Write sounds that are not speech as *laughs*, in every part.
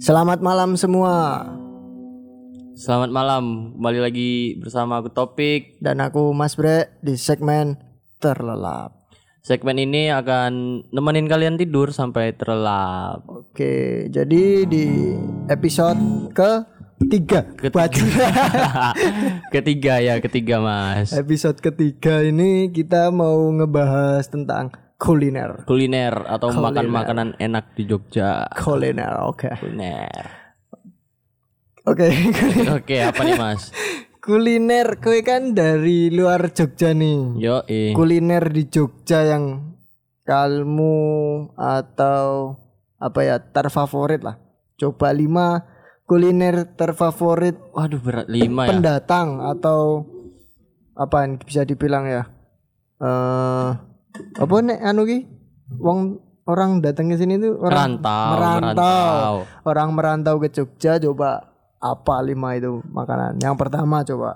Selamat malam semua. Selamat malam, kembali lagi bersama aku Topik. Dan aku Mas Bre di segmen Terlelap. Segmen ini akan nemenin kalian tidur sampai terlelap. Oke, jadi di episode ke tiga, Ketiga. *laughs* ketiga ya, ketiga Mas. episode ketiga ini kita mau ngebahas tentang kuliner. Kuliner atau Kuliner. makan makanan enak di Jogja. Kuliner, oke. Kuliner. Oke, Oke, apa nih Mas? *laughs* kuliner kue kan dari luar Jogja nih. Yo, kuliner di Jogja yang kalmu atau apa ya terfavorit lah. Coba lima kuliner terfavorit Waduh berat lima ya. pendatang atau apa yang bisa dibilang ya? Eh apa nek anu ki? Wong orang datang ke sini tuh orang Merantau, merantau. merantau. Orang merantau ke Jogja coba apa lima itu makanan. Yang pertama coba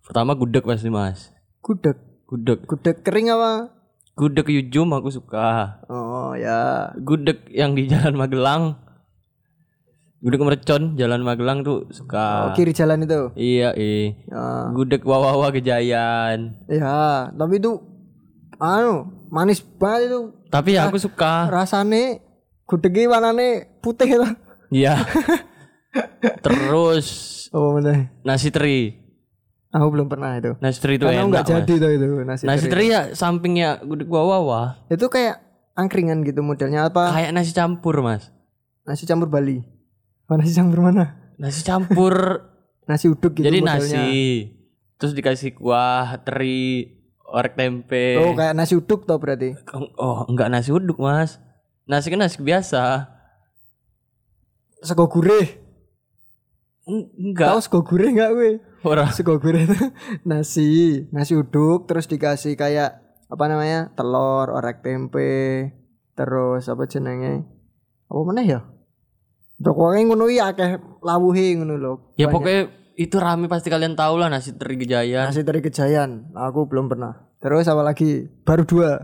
Pertama gudeg pasti Mas. gudeg. Gudeg. Gudeg kering apa? Gudeg Yujum aku suka. Oh ya, Gudeg yang di Jalan Magelang. Gudeg Mercon Jalan Magelang tuh suka. Oh, kiri jalan itu. Iya, eh. Ya, Gudeg Wawawa Gejayan. ya, tapi itu anu manis banget itu. Tapi ya aku suka. Rasane gudegnya warnane putih itu. Iya. *laughs* Terus Oh, mana? nasi teri. Aku belum pernah itu. Nasi teri itu Karena enak. jadi tuh itu nasi, Nasi teri. teri ya sampingnya gudeg Wawawa. Itu kayak angkringan gitu modelnya apa? Kayak nasi campur, Mas. Nasi campur Bali. Oh, nasi campur mana? Nasi campur *laughs* Nasi uduk gitu jadi modelnya. nasi. Terus dikasih kuah, teri, orek tempe. Oh, kayak nasi uduk tuh berarti. Oh, enggak nasi uduk, Mas. Nasi kan nasi biasa. Sego gurih. Eng- Tahu Enggak. sego gurih enggak gue? Ora. Sego gurih itu *laughs* nasi, nasi uduk terus dikasih kayak apa namanya? telur, orek tempe, terus apa jenenge? Apa mana ya? Pokoknya ngono ya akeh lawuhe ngono lho. Ya pokoknya itu rame pasti kalian tahu lah nasi teri Gejayan. nasi dari Kejayan. Aku belum pernah. Terus apa lagi? Baru dua.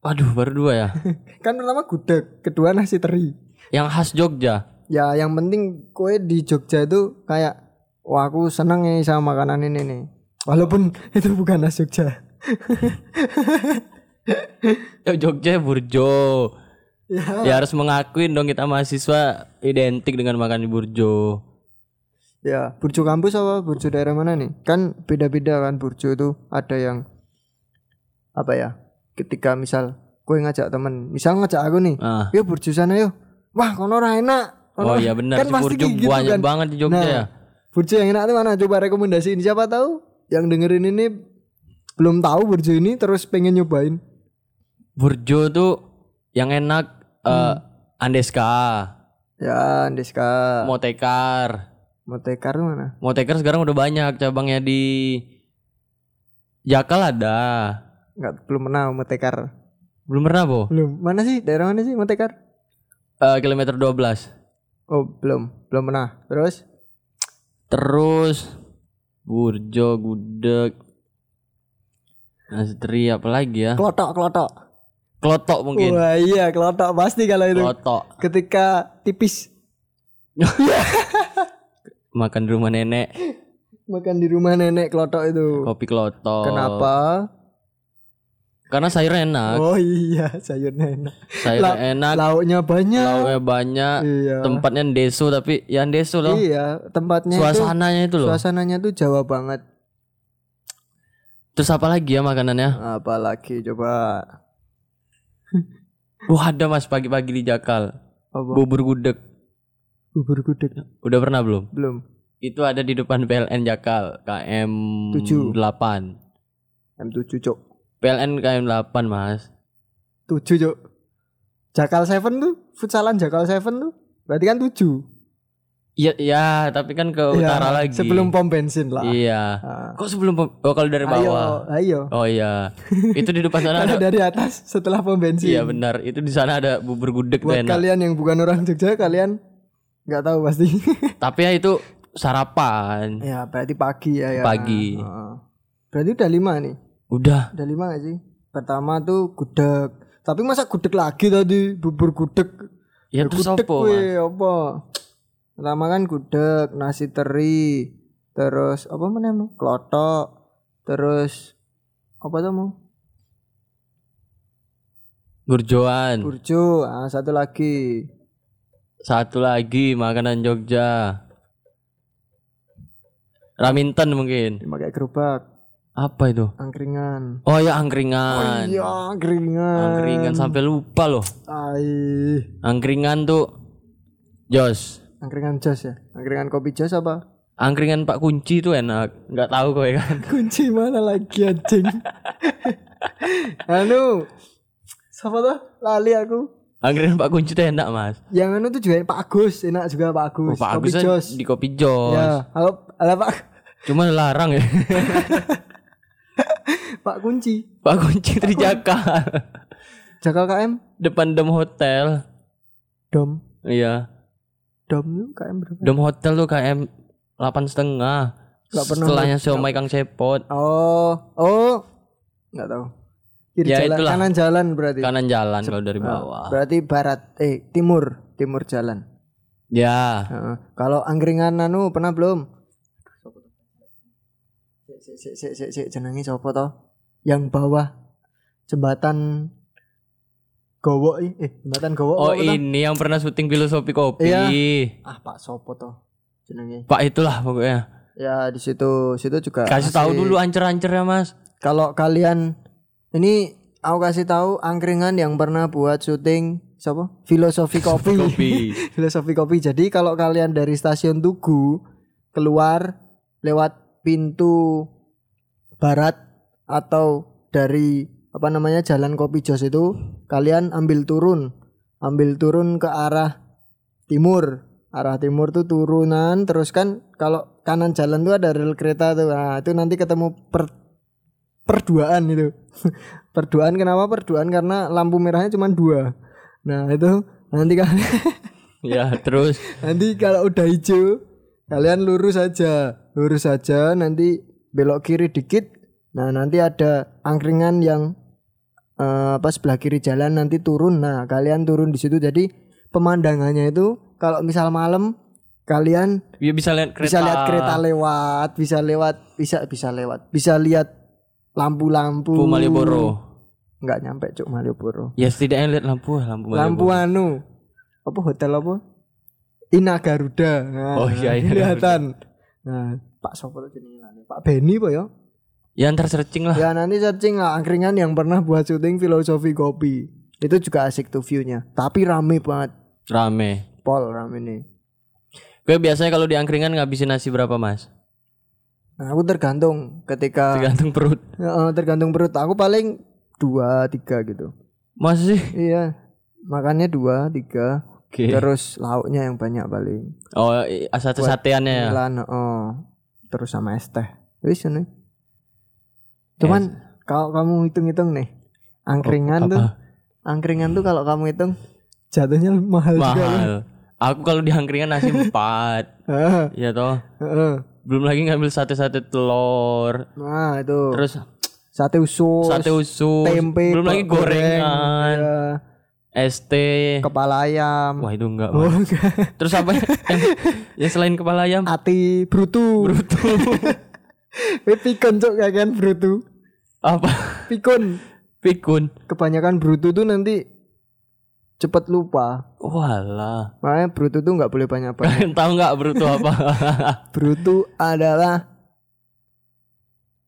Waduh, baru dua ya. *laughs* Kan pertama gudeg, kedua nasi teri. Yang khas Jogja. Ya yang penting kue di Jogja itu kayak wah aku seneng nih sama makanan ini nih. Walaupun *laughs* itu bukan khas Jogja. *laughs* Ya Jogja Burjo. Ya. Ya harus mengakuin dong kita mahasiswa identik dengan makan di Burjo. Ya, burjo kampus apa burjo daerah mana nih? Kan beda-beda kan burjo itu ada yang apa ya? Ketika misal gue ngajak temen, misal ngajak aku nih, Ah. yuk burjo sana yuk. Wah, kono ora enak. Kono- Oh iya benar kan pasti Burjo gitu banyak kan. banget di Jogja Nah, ya. Burjo yang enak tuh mana? Coba rekomendasiin. Siapa tahu yang dengerin ini belum tahu burjo ini terus pengen nyobain. Burjo tuh yang enak eh Hmm. Andeska, Ya, Andeska. Motekar. Motekar mana? Motekar sekarang udah banyak cabangnya di Jakal ada. Enggak, belum pernah Motekar. Belum pernah, Bo? Belum. Mana sih? Daerah mana sih Motekar? Eh, kilometer 12. Oh, belum. Belum pernah. Terus? Terus Burjo, Gudeg. Nasi teri apa lagi ya? Klotok, klotok. Klotok mungkin. Wah iya kelotok pasti kalau itu Klotok. ketika tipis *laughs* Makan di rumah nenek, makan di rumah nenek kelotok itu. kopi klotok. Kenapa? Karena sayurnya enak. Oh iya sayurnya enak. Sayurnya La- enak, Lauknya banyak. lauknya banyak, Iya. tempatnya deso tapi yang deso loh. Iya tempatnya Suasananya itu itu loh. suasananya tuh Jawa banget. Terus apa lagi ya makanannya? Apalagi coba Wah ada mas pagi-pagi di Jakal. apa? Bubur gudeg. Bubur gudeg Udah pernah belum? belum. Itu ada di depan PLN Jakal KM Tujuh. 8. M7 cok. PLN KM 8 mas. 7 cok. Jakal Seven tuh futsalan Jakal Seven tuh berarti kan 7 Iya ya tapi kan ke utara lagi. Sebelum pom bensin lah. Iya. Ah. Kok sebelum pem- oh kalau dari bawah. Ayo, ayo. Oh iya. *laughs* itu di depan sana ada. dari atas setelah pom bensin. Iya benar. Itu di sana ada bubur gudeg Buat enak. kalian yang bukan orang Jogja, kalian nggak tahu pasti. *laughs* Tapi ya itu sarapan. ya, berarti pagi ya. ya. Pagi. Berarti udah lima nih. Udah. Udah lima gak sih? Pertama tuh gudeg. Tapi masa gudeg lagi tadi bubur gudeg Ya terus Gudeg apa? Mas? apa? Pertama kan gudeg, nasi teri, terus apa mana mau? Klotok, terus apa tuh mau? Burjoan. Burjo, ah, satu lagi. Satu lagi makanan Jogja. Raminten mungkin. Pakai gerobak, Apa itu? angkringan. Oh ya angkringan. Iya, angkringan. Angkringan sampai lupa loh. Ai, Angkringan tuh Jos. angkringan jos ya? Angkringan kopi jos apa? Angkringan Pak Kunci tuh enak. Nggak tahu kowe kan. *laughs* Kunci mana lagi anjing? *laughs* anu, siapa tuh? Lali aku. Angkringan Pak Kunci tuh enak, Mas. Yang anu tuh juga Pak Agus, enak juga Pak Agus. Oh, Pak kopi Agus kan jos. di Kopi Jos. Ya, halo, halo Pak Cuma larang ya. *laughs* Pak Kunci. Pak Kunci Trijaka. Jakal KM Depan Dom Hotel. Dom. Iya. Dom itu KM berapa? Dom Hotel tuh KM delapan setengah. Nggak pernah Setelahnya siomay Kang Cepot. Oh, oh. Enggak tahu. Kiri Ya, jalan, itulah. kanan jalan berarti. Kanan jalan kalau dari Ah, bawah. Berarti barat eh timur, timur jalan. Ya. Kalau angkringan anu pernah belum? Sik sik sik sik jenenge sapa to? Yang bawah jembatan Gowo eh jembatan Gowo Oh ini yang pernah syuting filosofi kopi. Iya. Ah Pak sopo to? Jenenge. Pak itulah pokoknya. Ya di situ situ juga Kasih tahu dulu ancer-ancer ya mas. Kalau kalian ini aku kasih tahu angkringan yang pernah buat syuting siapa? Filosofi kopi. *laughs* Filosofi kopi. Jadi kalau kalian dari stasiun Tugu keluar lewat pintu barat atau dari apa namanya jalan kopi Jos itu kalian ambil turun, ambil turun ke arah timur. Arah timur tuh turunan terus kan kalau kanan jalan tuh ada rel kereta tuh. Nah, itu nanti ketemu per perduaan itu. *laughs* perduaan kenapa perduaan? Karena lampu merahnya cuma dua. Nah, itu nanti kalian *laughs* ya terus. *laughs* Nanti kalau udah hijau, kalian lurus aja, lurus aja. Nanti belok kiri dikit. Nah nanti ada angkringan yang eh, apa sebelah kiri jalan nanti turun. Nah kalian turun di situ. Jadi pemandangannya itu kalau misal malam kalian Ya bisa lihat kereta. bisa lihat kereta lewat, bisa lewat, bisa bisa lewat, bisa lihat lampu-lampu. Lampu Malioboro. Nggak nyampe cuk Malioboro. Ya setidaknya lihat lampu lampu lampu Malioboro. anu apa hotel apa Ina Garuda nah, Oh iya, Ina kelihatan nah Pak Sopo jenenge lali. Pak Beni apa ya Ya ntar searching lah. ya nanti searching lah angkringan yang pernah buat syuting filosofi kopi itu juga asik tuh viewnya tapi rame banget Rame. pol rame nih Gue biasanya kalau di angkringan ngabisin nasi berapa mas? Nah aku tergantung ketika Tergantung perut. Heeh, tergantung perut aku paling dua tiga gitu Masih. iya makannya dua tiga Oke. terus lauknya yang banyak paling Oh satu sateannya ya. Milan, oh. Terus sama es teh. Wis ini. Cuman kalau kamu hitung-hitung nih, angkringan Oh, tuh, angkringan tuh kalau kamu hitung jatuhnya mahal, juga. kan? Mahal. Aku kalau di angkringan nasi *laughs* empat. Iya toh. Belum lagi ngambil sate-sate telur. Nah, itu. Terus sate usus, sate usus. tempe, Belum lagi goreng, gorengan. ya, ST. kepala ayam. Wah itu enggak. Oh, enggak. Terus apa yang, yang selain kepala ayam? Ati brutu. Bruto. *laughs* Wih, pikun cok kayak kan brutu. apa? Pikun. Pikun. Kebanyakan brutu tuh nanti cepet lupa. Walah. Makanya brutu tuh nggak boleh banyak-banyak. Kalian *laughs* tahu nggak bruto apa? *laughs* Brutu adalah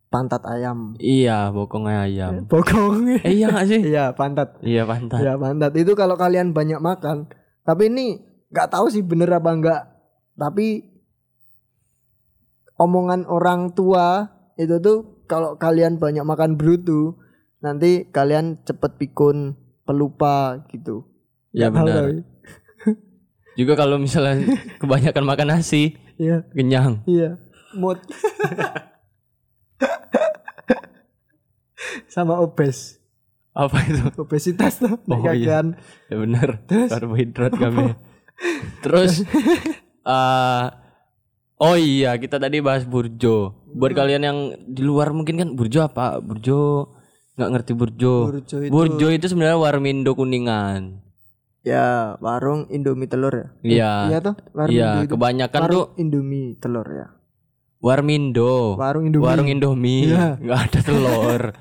pantat ayam. iya, bokong ayam. Bokong. Eh iya gak sih? Iya, pantat. Iya pantat. Iya, pantat. Itu kalau kalian banyak makan. Tapi ini nggak tahu sih bener apa enggak. Tapi omongan orang tua itu tuh kalau kalian banyak makan brutu nanti kalian cepet pikun pelupa gitu. Tahu benar. tapi. *laughs* Juga kalau misalnya kebanyakan makan nasi, Iya, kenyang. iya. Mood. *laughs* Sama obes. Apa itu? Obesitas tuh. Oh, iya. Ya benar. Karbohidrat kami. Terus *laughs* eh Oh iya, kita tadi bahas burjo. Buat Hmm. kalian yang di luar mungkin kan burjo apa? Burjo nggak ngerti burjo. Burjo itu Burjo itu sebenarnya warmindo kuningan. Ya, warung Indomie telur ya. Iya. Iya tuh, warung Iya, Indo itu. kebanyakan warung tuh Indomie telur ya. Warmindo. Warung Indomie. Warung Indomie. Iya. nggak ada telur. *laughs*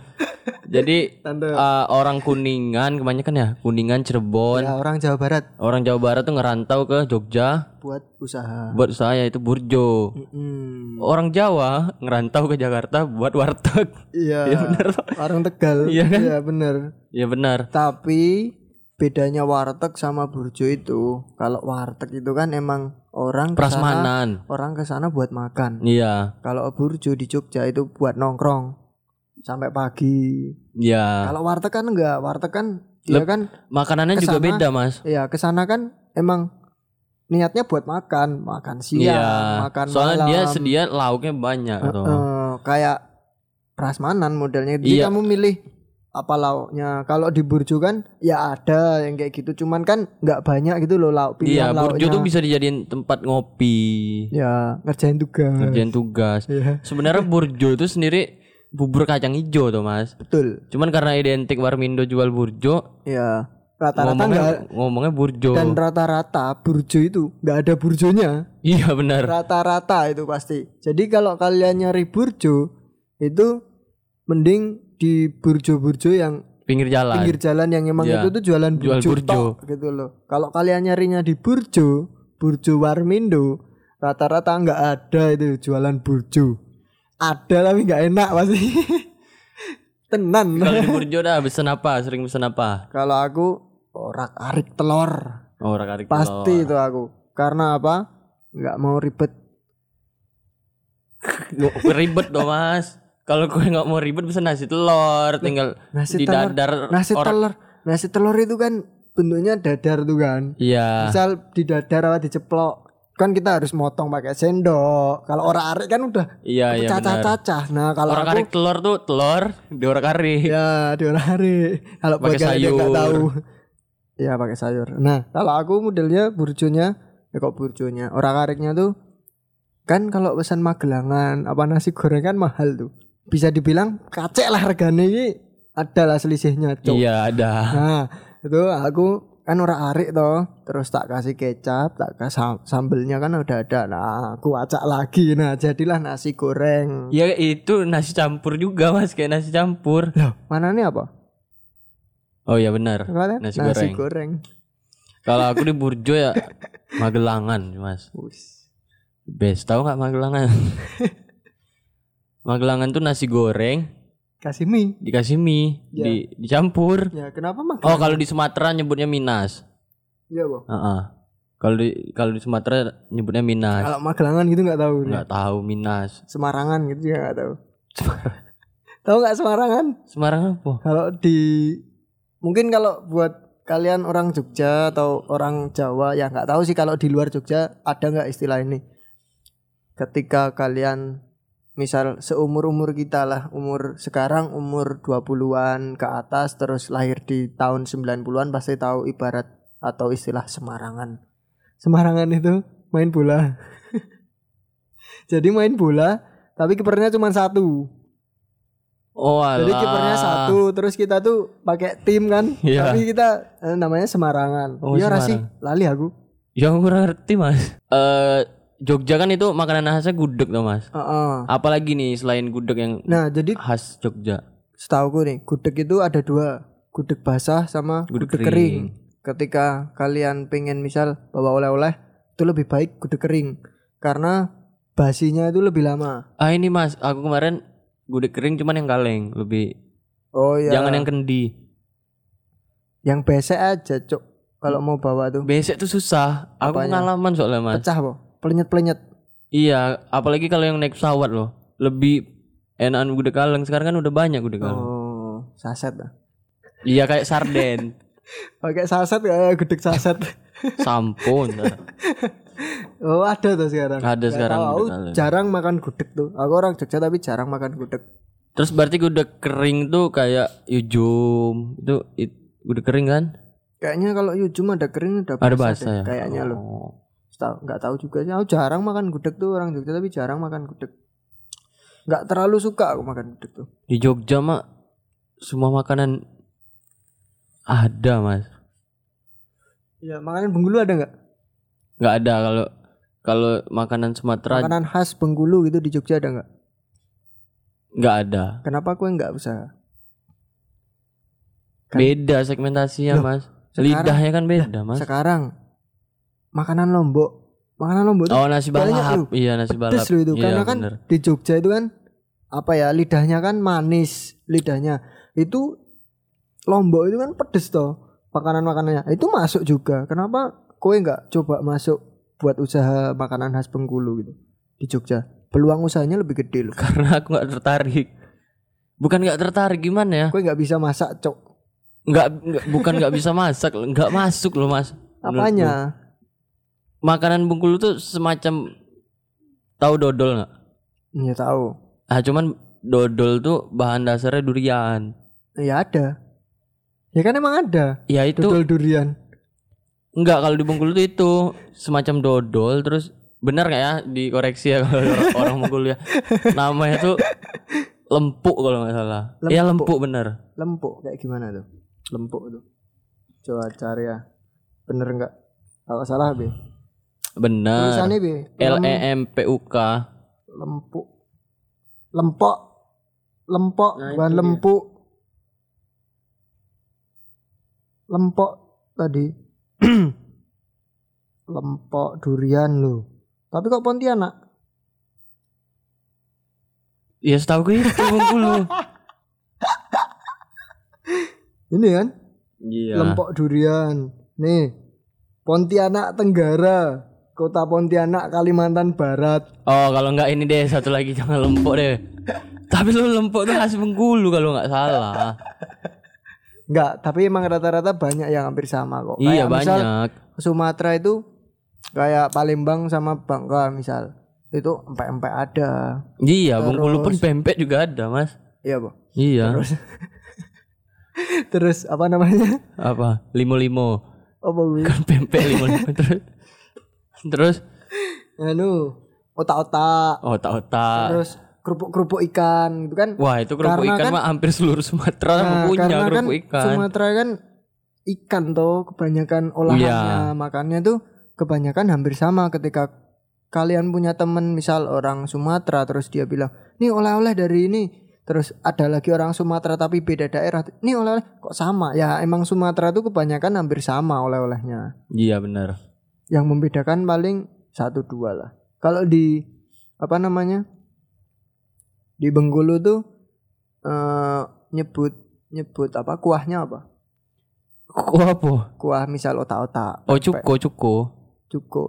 Jadi eh, orang Kuningan kebanyakan ya, Kuningan, Cirebon. ya, orang Jawa Barat Orang Jawa Barat tuh ngerantau ke Jogja buat usaha. buat saya itu burjo. Mm-mm. Orang Jawa ngerantau ke Jakarta buat warteg. Iya. *laughs* Iya bener. Warung Tegal. Iya kan? Iya bener. Ya benar. Tapi bedanya warteg sama burjo itu, kalau warteg itu kan emang orang Prasmanan. orang ke sana buat makan. Iya. Kalau burjo di Jogja itu buat nongkrong sampai pagi. Iya. Kalau warteg kan enggak, warteg kan dia Lep- kan Makanannya juga Ke sana. beda, Mas. ya ke sana kan emang niatnya buat makan, makan siang, Iya. makan Soalnya dia malam. sedia lauknya banyak tuh. Eh, kayak prasmanan modelnya. Jadi Iya. kamu milih apa lauknya. Kalau di burjo kan ya ada yang kayak gitu, cuman kan nggak banyak gitu loh lauk Iya, pilihan burjo lauknya. tuh bisa dijadiin tempat ngopi, ya ngerjain tugas. ngerjain tugas. Iya, Sebenarnya *laughs* burjo itu sendiri bubur kacang hijau tuh, Mas. betul. Cuman karena identik Warmindo jual burjo, Ya rata-rata ngomongnya ngomongnya burjo. dan rata-rata burjo itu nggak ada burjonya. Iya benar. Rata-rata itu pasti. Jadi kalau kalian nyari burjo itu mending di burjo-burjo yang Pinggir jalan. pinggir jalan yang emang Iya. itu tuh jualan Jual burjo, burjo. tok, gitu loh. Kalau kalian nyarinya di burjo, burjo Warmindo, rata-rata nggak ada itu jualan burjo. Ada tapi nggak enak pasti. *laughs* Tenan. Kalau di *laughs* burjo dah pesen apa? Sering pesen apa? Kalau aku orak arik telur, Oh, rak pasti itu aku. Karena apa? Nggak mau ribet. ribet dong, Mas. Kalau gue nggak mau ribet pesen nasi telur, tinggal Nasi di telur, dadar nasi orang- telur, nasi telur itu kan bentuknya dadar tuh kan. Iya. Misal di dadar apa diceplok kan kita harus motong pakai sendok. Kalau orang arik kan udah Iya, iya cacah-cacah. Nah, kalau Orang aku arik telur tuh telur di orang arik. ya di orang arik. Kalau Pakai sayur. tahu. Ya pakai sayur. Nah, kalau aku modelnya burjonya ya kok burjonya. Orang ariknya tuh kan kalau pesan magelangan apa nasi goreng kan mahal tuh. Bisa dibilang kacek lah regane ini ada lah selisihnya, Cok. Iya, ada. Nah, itu aku kan orang arik toh, terus tak kasih kecap, tak kasih sambelnya kan udah ada. Nah, aku acak lagi. Nah, jadilah nasi goreng. Ya itu nasi campur juga, Mas, kayak nasi campur. Loh, mana nih apa? Oh iya benar. Kalian? Nasi nasi goreng. goreng. Kalau aku di Burjo ya *laughs* Magelangan, Mas. Wus. Best tahu nggak Magelangan? *laughs* Magelangan tuh nasi goreng Kasih mie. dikasih mie, Ya. di dicampur. Ya, kenapa? Oh, kalau di Sumatera nyebutnya Minas. Iya, Boh. Heeh. Kalau di kalau di Sumatera nyebutnya Minas. Kalau Magelangan gitu nggak tahu. Nggak tahu Minas. Semarangan gitu ya nggak tahu. *laughs* tahu nggak Semarangan? Semarang apa? Kalau di mungkin kalau buat kalian orang Jogja atau orang Jawa ya nggak tahu sih kalau di luar Jogja ada nggak istilah ini. Ketika kalian misal seumur-umur kita lah, umur sekarang umur 20-an ke atas terus lahir di tahun 90-an pasti tahu ibarat atau istilah semarangan. Semarangan itu main bola. *laughs* Jadi main bola tapi kipernya cuma satu. Oh, alah. Jadi kipernya satu, terus kita tuh pakai tim kan. Iya. Tapi kita eh, namanya Semarangan. Oh, Iya Semarang. lali aku. Ya aku kurang ngerti, Mas. Eh Jogja kan itu makanan khasnya gudeg tuh, Mas. Heeh. Apalagi nih selain gudeg yang Nah, jadi khas Jogja? setahuku nih, gudeg itu ada dua, gudeg basah sama Gudeg gudeg, kering. Ketika kalian pengen misal bawa oleh-oleh, itu lebih baik gudeg kering karena basinya itu lebih lama. Ah ini Mas, aku kemarin gudeg kering cuman yang kaleng, lebih Oh ya. jangan yang kendi. yang besek aja, Cok. Kalau mau bawa tuh Besek tuh susah. Aku Apanya? pengalaman soalnya, Mas. pecah, po. Pelenyet-pelenyet. Iya, apalagi kalau yang naik pesawat loh. Lebih enakan gudeg kaleng. Sekarang kan udah banyak gudeg kaleng. Oh, saset lah. Iya kayak sarden, *laughs* Pakai saset ya, gudeg saset. *laughs* sampun. Oh ada tuh sekarang. Ada sekarang tahu, aku jarang makan gudeg tuh. Aku orang Jogja tapi jarang makan gudeg. Terus berarti gudeg kering tuh kayak yujum. Itu it, gudeg kering kan? Kayaknya kalau Yujum ada kering ada Ada basah basah deh, ya. Kayaknya loh. Oh. Tahu nggak tahu juga sih. Aku jarang makan gudeg tuh orang Jogja tapi jarang makan gudeg. Nggak terlalu suka aku makan gudeg tuh. Di Jogja mah semua makanan ada, Mas. Ya, makanan Bengkulu ada nggak? nggak ada kalau kalau makanan Sumatera Makanan khas Bengkulu gitu di Jogja ada nggak? nggak ada Kenapa kue nggak usaha? Kan- beda segmentasinya mas sekarang- lidahnya kan beda mas Sekarang makanan Lombok, makanan Lombok oh nasi balap iya nasi balap pedes loh itu. Iya, Karena kan bener. di Jogja itu kan apa ya lidahnya kan manis lidahnya itu Lombok itu kan pedes toh makanan makanannya itu masuk juga. Kenapa kue nggak coba masuk buat usaha makanan khas Bengkulu gitu di Jogja? Peluang usahanya lebih gede loh. *laughs* karena aku nggak tertarik bukan nggak tertarik gimana ya Kue nggak bisa masak cok. nggak bukan nggak bisa masak nggak masuk loh mas Menurutku. Makanan Bengkulu tuh semacam tahu dodol nggak Ya tahu. ah cuman dodol tuh bahan dasarnya durian Ya ada. Ya kan emang ada. ya itu Dodol durian. Enggak kalau di Bengkulu tuh itu semacam dodol terus benar nggak ya dikoreksi ya kalau orang, *laughs* orang Bengkulu ya namanya tuh lempuk kalau nggak salah iya lempuk bener Lempuk kayak gimana tuh? Lempuk tuh. Coba cari ya. Bener nggak? Kalau salah be. Bener. Tulisannya be. L E M P U K. lempuk. Lempok. Lempok Nah, bukan lempuk. Lempok tadi. *clears throat* Lempok durian lo tapi kok Pontianak? Ya setahu gue itu Bengkulu *laughs* ini kan? Iya. Lempok durian. Nih Pontianak Tenggara kota Pontianak Kalimantan Barat. Oh kalau nggak ini deh satu lagi jangan lempuk deh. Tapi lu lempuk tuh khas Bengkulu kalau nggak salah. Enggak, tapi emang rata-rata banyak yang hampir sama kok. iya Kayak misal banyak. Sumatera itu kayak Palembang sama Bangka misal. Itu empek-empek ada. Iya Bengkulu pun pempek juga ada mas. Iya bu. Iya. Terus? *laughs* Apa namanya? Apa? Limo limo apa bu? Kan pempek limo limo terus terus? Anu otak-otak. Oh tak otak terus kerupuk-kerupuk ikan gitu kan. Wah itu kerupuk Karena ikan kan- mah hampir seluruh Sumatera Nah, punya kan kerupuk ikan. Sumatera kan ikan tuh kebanyakan olahannya. Makannya tuh kebanyakan hampir sama ketika kalian punya temen misal orang Sumatera terus dia bilang nih oleh-oleh dari ini. Terus ada lagi orang Sumatera tapi beda daerah. Nih oleh-oleh kok sama? Ya emang Sumatera tuh kebanyakan hampir sama oleh-olehnya. Iya benar yang membedakan paling satu dua lah. Kalau di apa namanya di Bengkulu tuh eh nyebut nyebut apa? Kuahnya apa? Kok apa? Kuah misal otak-otak. Oh cuko cuko. Cuko.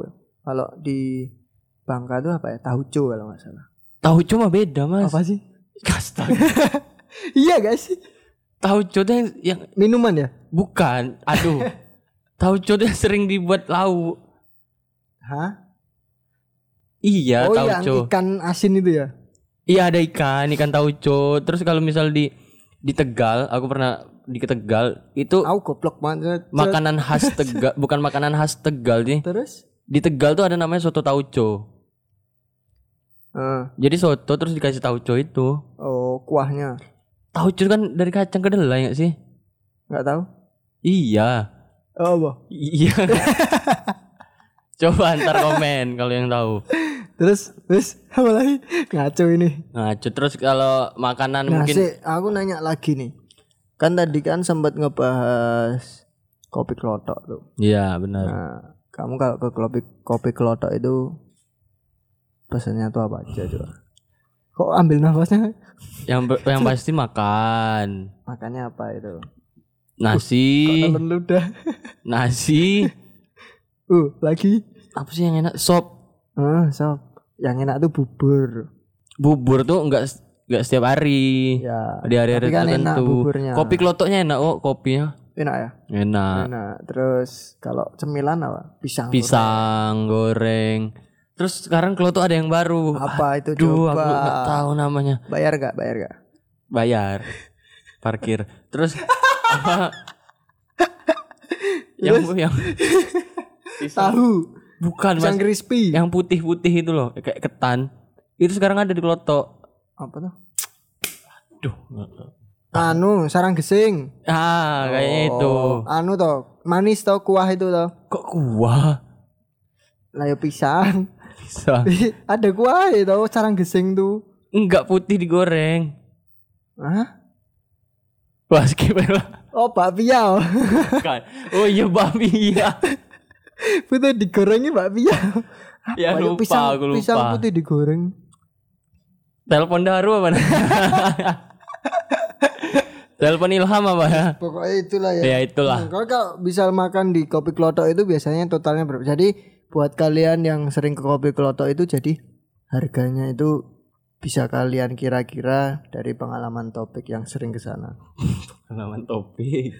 Kalau di Bangka tuh apa ya? Tahuco kalau nggak salah. Tahu cuma beda mas. Apa sih? *laughs* Astaga. *laughs* iya guys tahu tuh yang, yang minuman ya? Bukan aduh. *laughs* Tahu tuh yang sering dibuat lauk hah? Iya oh tahu yang ikan asin itu ya? Iya ada ikan ikan tauco. Terus kalau misal di di Tegal aku pernah di Tegal itu aku goblok banget makanan khas Tegal *laughs* bukan makanan khas Tegal nih terus? Di Tegal tuh ada namanya soto tauco. Eh, jadi soto terus dikasih tauco itu. Oh kuahnya? Tauco kan dari kacang kedelai nggak sih? Nggak tahu. Iya. Oh apa? Iya *laughs* coba antar komen kalau yang tahu terus terus apa lagi ngaco ini ngaco terus kalau makanan Nah, mungkin sih, aku nanya lagi nih. Kan tadi kan sempat ngebahas kopi kelotok tuh. iya benar Nah, kamu kalau ke kopi kopi kelotok itu pesannya tuh apa aja coba? Kok ambil nafasnya? yang yang *laughs* pasti makan Makannya apa itu? nasi Kok telan ludah? nasi *laughs* Uh, lagi. apa sih yang enak sop Ah, sob. Yang enak tuh bubur. bubur tuh enggak enggak setiap hari Ya. di hari-hari kan enak tertentu buburnya. kopi kelotoknya enak kok kopinya Enak ya? enak Enak. Terus kalau cemilan apa? Pisang. pisang goreng terus sekarang kelotok ada yang baru goreng. Apa itu Duh, coba? aku nggak tahu namanya. Bayar gak? Bayar gak? Bayar. Parkir. Terus *laughs* apa? yang yang Tahu. bukan Pisang mas crispy. yang putih-putih itu loh kayak ketan itu sekarang ada di kelotok Apa tuh? duh nggak tahu. anu sarang gesing. Ah, kayaknya itu. Oh, Anu toh, manis toh kuah itu toh. Kok kuah? Lah ya pisang. Bisa. *laughs* Ada kuah itu sarang gesing tuh. Enggak putih digoreng. Hah? Wah, skip lah. Oh, bakpia. oh. Bukan. Oh iya babi ya. *laughs* Putih digorengnya bakpia. Ya, Apa lupa, pisang, aku lupa. Pisang putih digoreng. Telepon Daru apa? *laughs* Telepon Ilham apa ya? Pokoknya itulah ya. Ya itulah. Nah, kalau kalau bisa makan di kopi klotok itu biasanya totalnya berapa? Jadi buat kalian yang sering ke kopi klotok itu jadi harganya itu bisa kalian kira-kira dari pengalaman topik yang sering ke sana. *laughs* Pengalaman topik.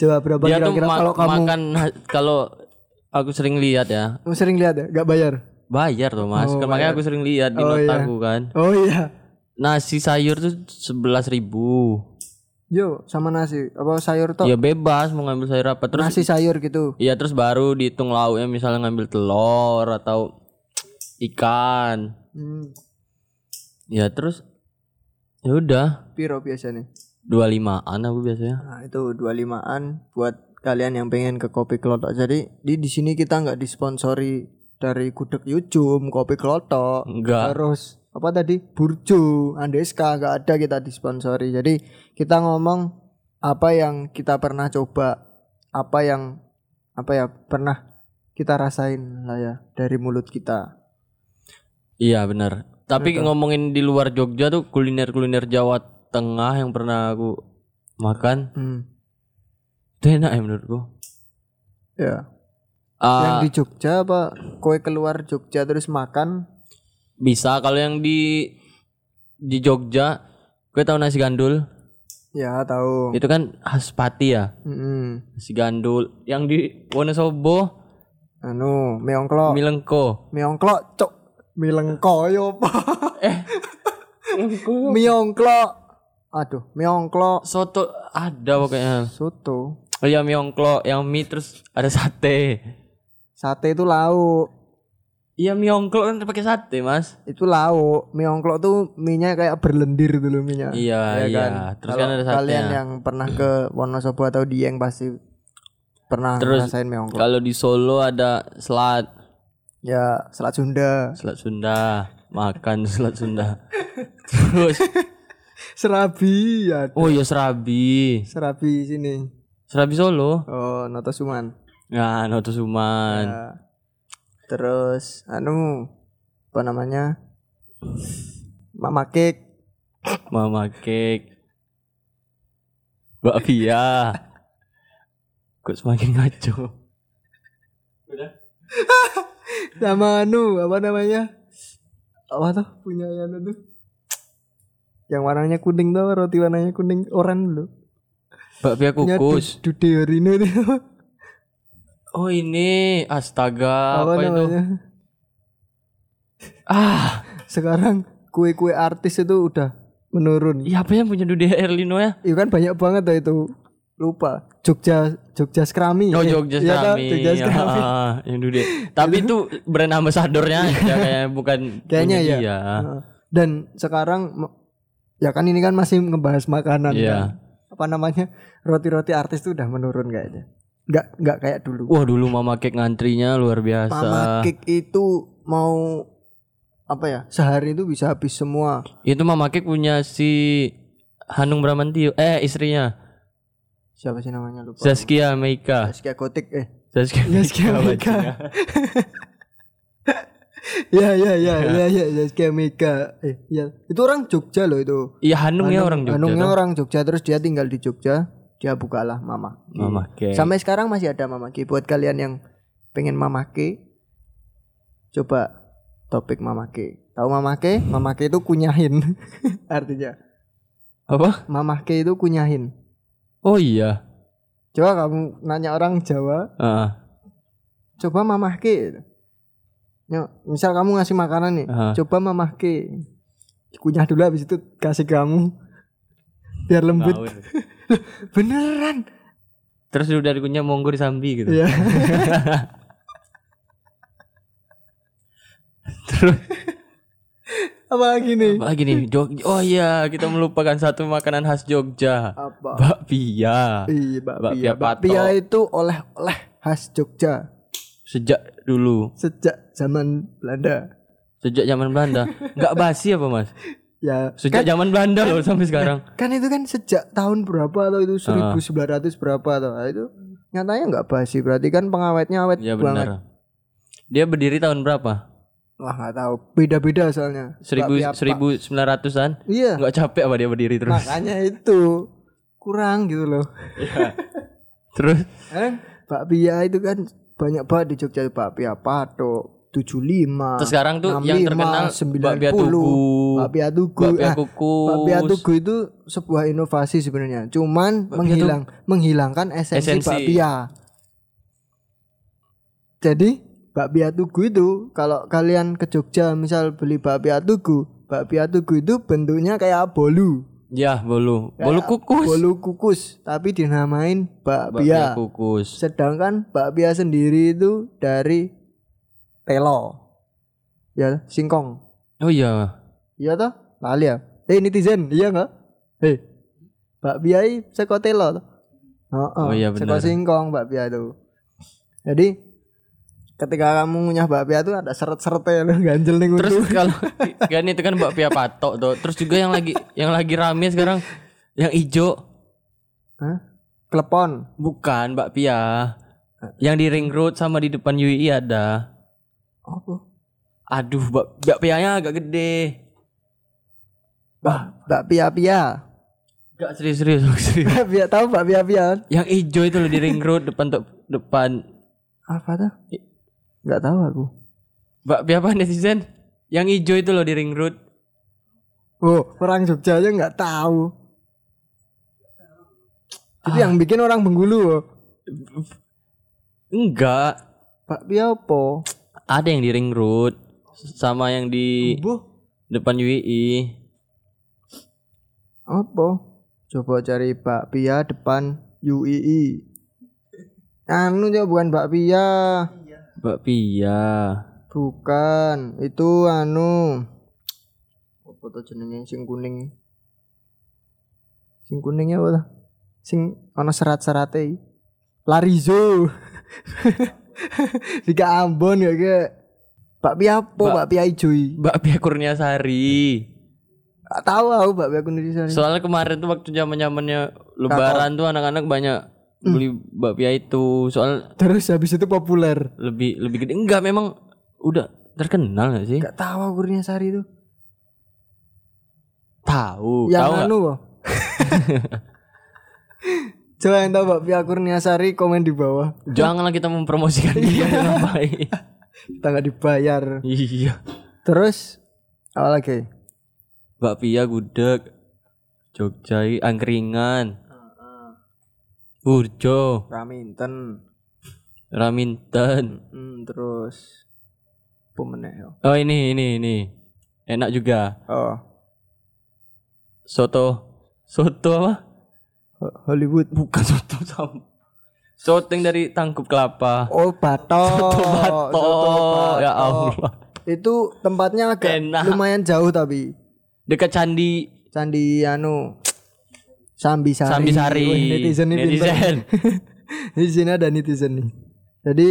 Coba berapa Dia kira-kira kalau kamu makan kalau aku sering lihat ya. kamu sering lihat ya, nggak bayar? Bayar tuh Mas. Oh, Kan Makanya aku sering lihat di Oh, iya. notaku kan. Oh iya. Nasi sayur tuh sebelas ribu. Yo, sama nasi. Apa sayur toh? Ya bebas mau ngambil sayur apa terus nasi sayur gitu. Iya terus baru dihitung lauknya misalnya ngambil telur atau ikan. Hmm, Ya terus ya udah piro biasanya? Dua limaan aku biasanya. Nah, itu 25-an buat kalian yang pengen ke kopi klotok. Jadi di di sini kita nggak disponsori dari gudeg Yujum, kopi klotok. Enggak. Terus apa tadi? Burjo, Andeska nggak ada kita disponsori. Jadi kita ngomong apa yang kita pernah coba, apa yang apa ya pernah kita rasain lah ya dari mulut kita. Iya benar. Tapi ngomongin di luar Jogja tuh kuliner-kuliner Jawa Tengah yang pernah aku makan Hmm. itu enak ya menurutku. Ya. Ah, yang di Jogja apa? Kue keluar Jogja terus makan bisa kalau yang di di Jogja gue tahu nasi gandul Ya tahu. itu kan khas Pati ya Mm-mm. nasi gandul yang di Wonosobo Anu, miongklo. Milengko miongklo, cok. Milengko yo apa? eh *laughs* miongklo. Aduh, miongklo soto ada pokoknya soto. oh iya miongklo yang mie terus ada sate Sate itu lauk. iya miongklo kan pakai sate mas Itu lauk. Miongklo tuh minyak kayak berlendir dulu minyak. Iya, Ya iya. kan? Terus Kalau kan ada satenya. Kalian yang pernah ke Wonosobo atau Dieng pasti pernah Terus ngerasain miongklo. kalau di Solo ada selat Ya, Selat Sunda. selat Sunda makan selat Sunda *laughs* terus Serabi ya. oh iya serabi Serabi sini. serabi Solo Oh, Noto Suman. nah Noto Suman Ya. Terus anu apa namanya? Mama cake. mama cake bakpia kok semakin ngaco *laughs* sama anu apa namanya apa tuh punya yang tuh yang warnanya kuning tuh roti warnanya kuning oranye loh bakpia kukus. Du- Dude Harino itu. *laughs* Oh ini. Astaga apa, apa, itu? namanya? Ah. Sekarang kue-kue artis itu udah menurun. Iya apa yang punya Dude Erlino ya? Itu kan banyak banget tuh itu. Lupa. Jogja Jogja Skrami Oh Eh, Jogja iya kan? Skrami. Jogja Skrami Ah, yang Dude. Tapi itu brand ambasadornya ya kayak bukan Kayaknya ya. dia. Dan sekarang ya kan ini kan masih ngebahas makanan Iya. kan. apa namanya roti-roti artis tuh udah menurun kayaknya nggak nggak kayak dulu Wah dulu mama cake ngantrinya luar biasa. Mama cake itu mau apa ya sehari itu bisa habis semua Itu mama cake punya si Hanung Bramantio. Eh istrinya siapa sih namanya lupa Zaskia Meika. Zaskia Gotik eh Zaskia Zaskia Meika. *laughs* Ya ya ya ya ya Zaskia Mega eh ya itu orang Jogja loh itu Iya Hanung ya orang Jogja. Hanungnya tuh. orang Jogja terus dia tinggal di Jogja dia bukalah Mama Ki. Mama cake. sampai sekarang masih ada Mama Ki buat kalian yang pengen Mama Ki coba topik Mama Ki tahu Mama Ki Mama Ki itu kunyahin *laughs* artinya Apa? Mama Ki itu kunyahin Oh iya. coba kamu nanya orang Jawa Ah, coba Mama Ki Yo, misal kamu ngasih makanan nih ah. coba Mama Ki kunyah dulu habis itu kasih kamu biar lembut *laughs* beneran Terus udah dikunyah monggo disambi gitu. Iya. *laughs* Terus Apalagi nih? Apalagi nih Jogja. Oh iya, kita melupakan satu makanan khas Jogja. Apa? Bakpia. Iya, bakpia. Bakpia Bakpia itu oleh-oleh khas Jogja Sejak dulu, sejak zaman Belanda. sejak zaman Belanda. Enggak basi apa, Mas? *laughs* Ya, Sejak zaman Belanda loh sampai sekarang. *laughs* kan itu kan sejak tahun berapa atau itu 1900 berapa atau nah, itu nyatanya nggak basi berarti kan pengawetnya awet Ya banget. benar. Dia berdiri tahun berapa? Wah nggak tahu beda-beda soalnya. Seribu Bakpia seribu sembilan ratusan? Iya, Enggak capek apa dia berdiri terus? makanya itu kurang gitu loh. Terus Kan bakpia itu kan banyak banget di Jogja bakpia patok 75 terus sekarang tuh yang 65, terkenal 90, bakpia tugu, bakpia tugu bakpia Ah, kukus. bakpia tugu itu sebuah inovasi sebenarnya cuman menghilang menghilangkan esensi, Esensi. bakpia jadi bakpia tugu itu kalau kalian ke Jogja misal beli bakpia tugu bakpia tugu itu bentuknya kayak bolu Ya, bolu. Bolu kukus. bolu kukus tapi dinamain Bakpia bakpia kukus. sedangkan bakpia sendiri itu dari telo ya singkong Oh iya. iya toh lali ya eh netizen iya nggak eh bakpia i seko telo toh oh, Oh iya, seko benar. singkong bakpia itu jadi ketika kamu ngunyah bakpia itu ada seret-seretnya lo ganjel nih Terus kalau *laughs* kan itu kan bakpia patok tuh. Terus juga yang lagi yang lagi rame sekarang yang ijo Hah? klepon bukan bakpia. Yang di ring road sama di depan UI ada. Apa Aduh, bak bakpianya agak gede. bah bakpia pia Gak serius-serius, serius. bakpia tahu bakpia pia kan? Yang ijo itu loh di ring road depan tuh depan apa tuh nggak tahu aku bakpia apa netizen? Yang ijo itu loh di ring road. Oh, orang Jogja aja nggak tahu. Itu Ah. yang bikin orang Bengkulu. Oh. Enggak, Bakpia apa? Ada yang di ring road sama yang di depan UI. apa? Coba cari bakpia depan UII. Anu ya bukan bakpia. Bakpia. Bukan, itu anu. Apa tuh jenenge sing kuning? Sing kuningnya apa? Sing ana serat-serate. Larizo. *laughs* *laughs* Jika Ambon ya ke bakpia apa? Bak- Bakpia ijo. Bakpia Kurniasari. Gak tahu aku bakpia di sana. Soalnya kemarin tuh waktu zaman zamannya Lebaran tuh anak-anak banyak beli bakpia itu. Soal Terus habis itu populer. lebih lebih gede. Enggak, memang udah terkenal gak sih? Gak tahu aku Kurniasari itu. Tahu, Yang tahu nggak? anu kok. *laughs* Coba yang tahu bakpia Kurniasari komen di bawah. Janganlah kita mempromosikan dia dengan baik. Kita nggak dibayar. iya. Terus apa lagi? Bakpia gudeg. Jogja angkringan. Burjo, Raminten. Raminten. Hmm, terus pemeneh ya. Oh ini ini ini. Enak juga. Oh, Soto. Soto apa? Ho- Hollywood. Bukan soto sam. Soto yang dari tangkup kelapa. Oh, batok. Soto bato. Soto Ya. Allah. Itu tempatnya agak Enak. lumayan jauh tapi Dekat candi Candi anu Sambi Sari. Sambi Sari. Wih, netizen ini pinter. Netizen. *laughs* Di sini ada netizen nih. Jadi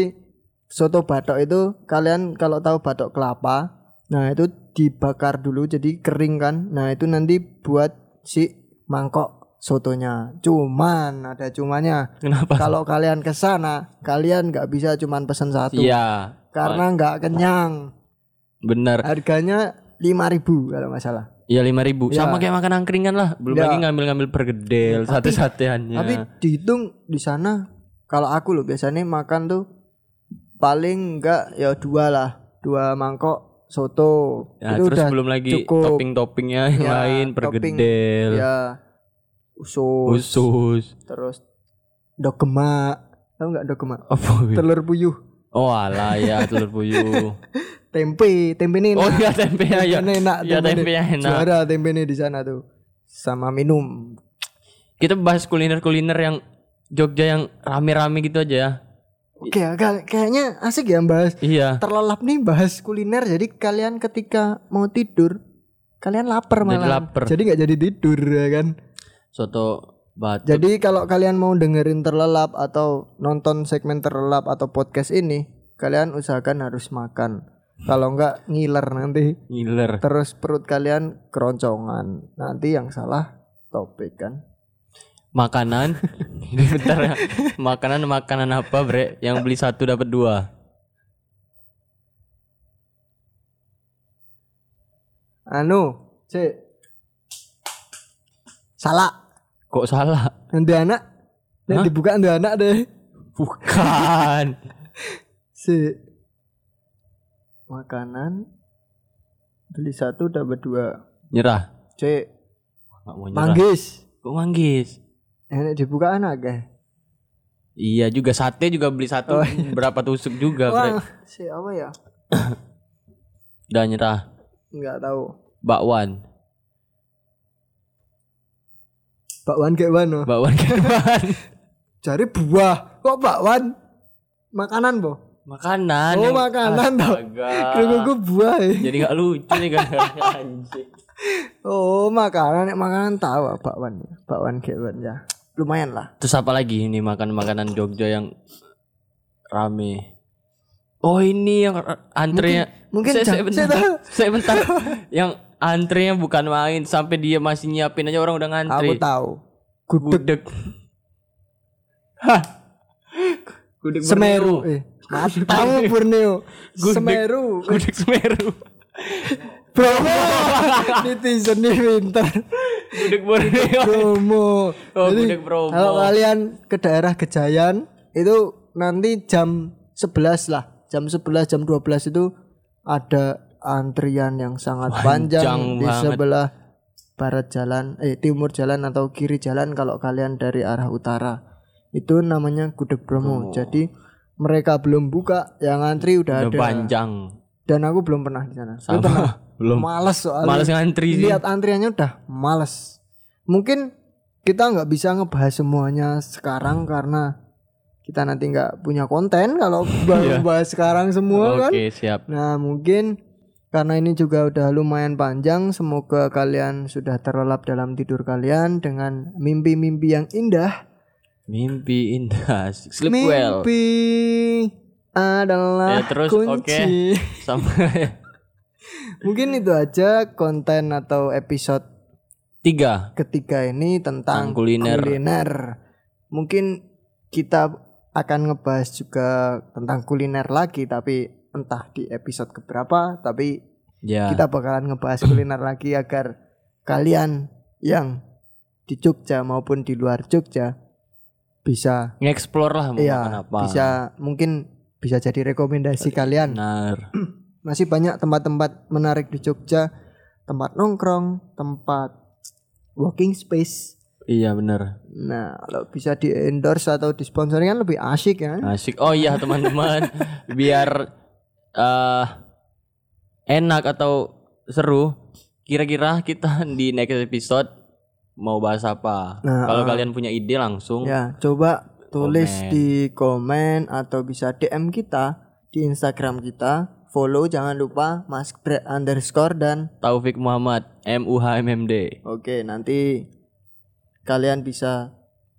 soto batok itu kalian kalau tahu batok kelapa, nah itu dibakar dulu jadi kering kan. Nah itu nanti buat si mangkok sotonya. Cuman ada cumannya. Kenapa? Kalau kalian ke sana, kalian nggak bisa cuman pesan satu Iya. karena nggak kenyang. Bener. Harganya 5000 kalau nggak salah. Iya lima ribu. Ya. Sama kayak makan angkringan lah. Belum Ya. lagi ngambil-ngambil pergedel, sate-sateannya. Tapi dihitung di sana kalau aku loh biasanya makan tuh paling enggak ya dua lah, dua mangkok soto. Ya, itu terus udah belum lagi cukup. topping-toppingnya yang Ya, lain, topping, pergedel, Ya usus, usus. terus dogemak. Tahu nggak dogemak? Apa? Telur puyuh, Oh alah ya telur puyuh. *laughs* tempe, tempe ini Oh iya tempe ya. Tempe enak, Ya tempe ini. enak. Juara tempe ini di sana tuh. Sama minum. Kita bahas kuliner-kuliner yang Jogja yang rame-rame gitu aja ya. Oke, agak- kayaknya asik ya bahas Iya. terlelap nih bahas kuliner. Jadi kalian ketika mau tidur kalian lapar Jadi malah. lapar. Jadi nggak jadi tidur ya kan. Soto batu. Jadi kalau kalian mau dengerin terlelap atau nonton segmen terlelap atau podcast ini, kalian usahakan harus makan. Kalau enggak ngiler nanti Ngiler. terus perut kalian keroncongan. Nanti yang salah topik kan. Makanan. *laughs* Bentar ya. Makanan makanan apa, Bre? Yang beli satu dapat dua. Anu, cek. Salah. Kok salah? Nanti anak. Nek dibuka nanti anak deh. Bukan. *laughs* Si makanan beli satu dapat dua. Nyerah. Nyerah. Manggis. Kok manggis? Enak dibuka anak ya. Iya juga sate juga beli satu *laughs* berapa tusuk juga. Wah, si apa ya? Udah nyerah. Enggak tahu. Bakwan. Bakwan kayak mana? Bakwan kewan. *laughs* Cari buah. Kok bakwan? Makanan, Bo? Makanan. Oh, yang- makanan tau. Kira gue buah ya. Jadi gak lucu nih kan *laughs* anjing. Oh, makanan. Nek makanan tahu ah, bakwan. Bakwan kewan ya. Lumayan lah. Terus apa lagi ini makan makanan Jogja yang rame? Oh ini yang antrenya. mungkin saya, saya jam- bentar. saya Saya bentar. *laughs* yang antrenya bukan main sampai dia masih nyiapin aja orang udah Aku ngantri. tahu. Gudeg Gudeg. Hah. Gudeg Semeru. Eh, tahu Borneo. Gudeg. Semeru. Gudeg Semeru. Promo. Netizen nih pinter. Gudeg Borneo. Promo. Oh, Jadi, gudeg promo. Kalau kalian ke daerah Gejayan itu nanti jam 11 lah. Jam 11 jam 12 itu ada antrian yang sangat panjang, di banget. sebelah barat jalan eh timur jalan atau kiri jalan kalau kalian dari arah utara. Itu namanya gudeg Bromo. Jadi mereka belum buka, yang antri udah, Udah ada. panjang. Dan aku belum pernah di sana. Lu Sama. pernah? *laughs* Belum. Males soalnya. Males ngantri sih. Lihat antriannya udah males. Mungkin kita nggak bisa ngebahas semuanya sekarang karena kita nanti nggak punya konten kalau *laughs* Iya. bahas sekarang semua kan. Oke, siap. Nah mungkin karena ini juga udah lumayan panjang, semoga kalian sudah terlelap dalam tidur kalian dengan mimpi-mimpi yang indah. Mimpi indah. Sleep well. Mimpi adalah Ya, terus, kunci. oke. *laughs* Sampai Mungkin itu aja konten atau episode tiga. ketiga ini tentang Tentang kuliner. kuliner. Mungkin kita akan ngebahas juga tentang kuliner lagi tapi entah di episode keberapa tapi Ya. kita bakalan ngebahas kuliner lagi agar kalian yang di Jogja maupun di luar Jogja bisa Nge-explore lah mau iya makan apa. bisa mungkin bisa jadi rekomendasi kalian Benar. *clears throat* masih banyak tempat-tempat menarik di Jogja tempat nongkrong tempat walking space Iya benar. nah kalau bisa di endorse atau disponsori kan lebih asik ya Asik. Oh iya teman-teman, *laughs* biar eh enak atau seru, kira-kira kita *laughs* di next episode mau bahas apa? Nah, Kalau ah. kalian punya ide langsung ya coba tulis Komen. di komen atau bisa DM kita di Instagram kita follow jangan lupa mas Bre underscore dan Taufik Muhammad M U H M M D oke nanti kalian bisa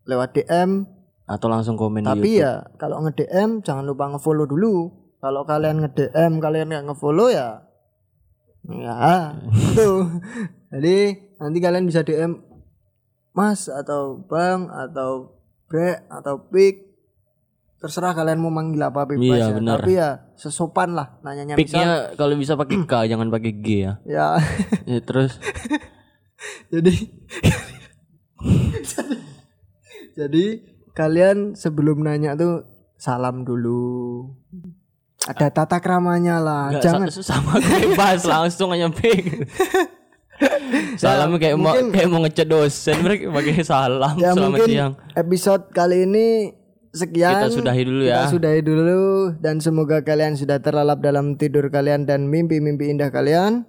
lewat DM atau langsung komen di Tapi YouTube. ya kalau nge-DM jangan lupa nge-follow dulu. Kalau kalian nge-DM kalian nggak nge-follow ya ya itu. *laughs* Jadi nanti kalian bisa DM Mas atau Bang atau Bre atau Pik terserah kalian mau manggil apa bebas Iya, ya. benar. Tapi ya sesopan lah nanyanya misal Picknya kalau bisa pakai K *clears throat* jangan pakai G ya. ya Ya, terus *laughs* *laughs* jadi jadi kalian sebelum nanya tuh salam dulu ada tata kramanya lah nggak, jangan sa- *laughs* sama bebas langsung aja Pik. *laughs* Salam kayak mau Ya, kayak mau ngechat dosen mereka pakai salam ya selamat mungkin siang. episode kali ini sekian Kita sudahi dulu kita ya. sudahi dulu dan semoga kalian sudah terlelap dalam tidur kalian dan mimpi-mimpi indah kalian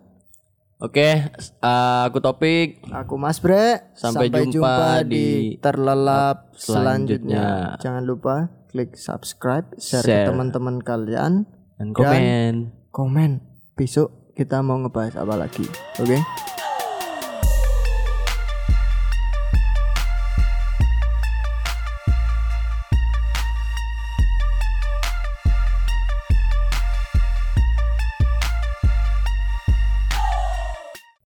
Oke, eh, aku Topik. aku Mas Bre Sampai jumpa di terlelap selanjutnya. selanjutnya jangan lupa klik subscribe share, Share. ke teman-teman kalian Dan komen. komen besok kita mau ngebahas apa lagi oke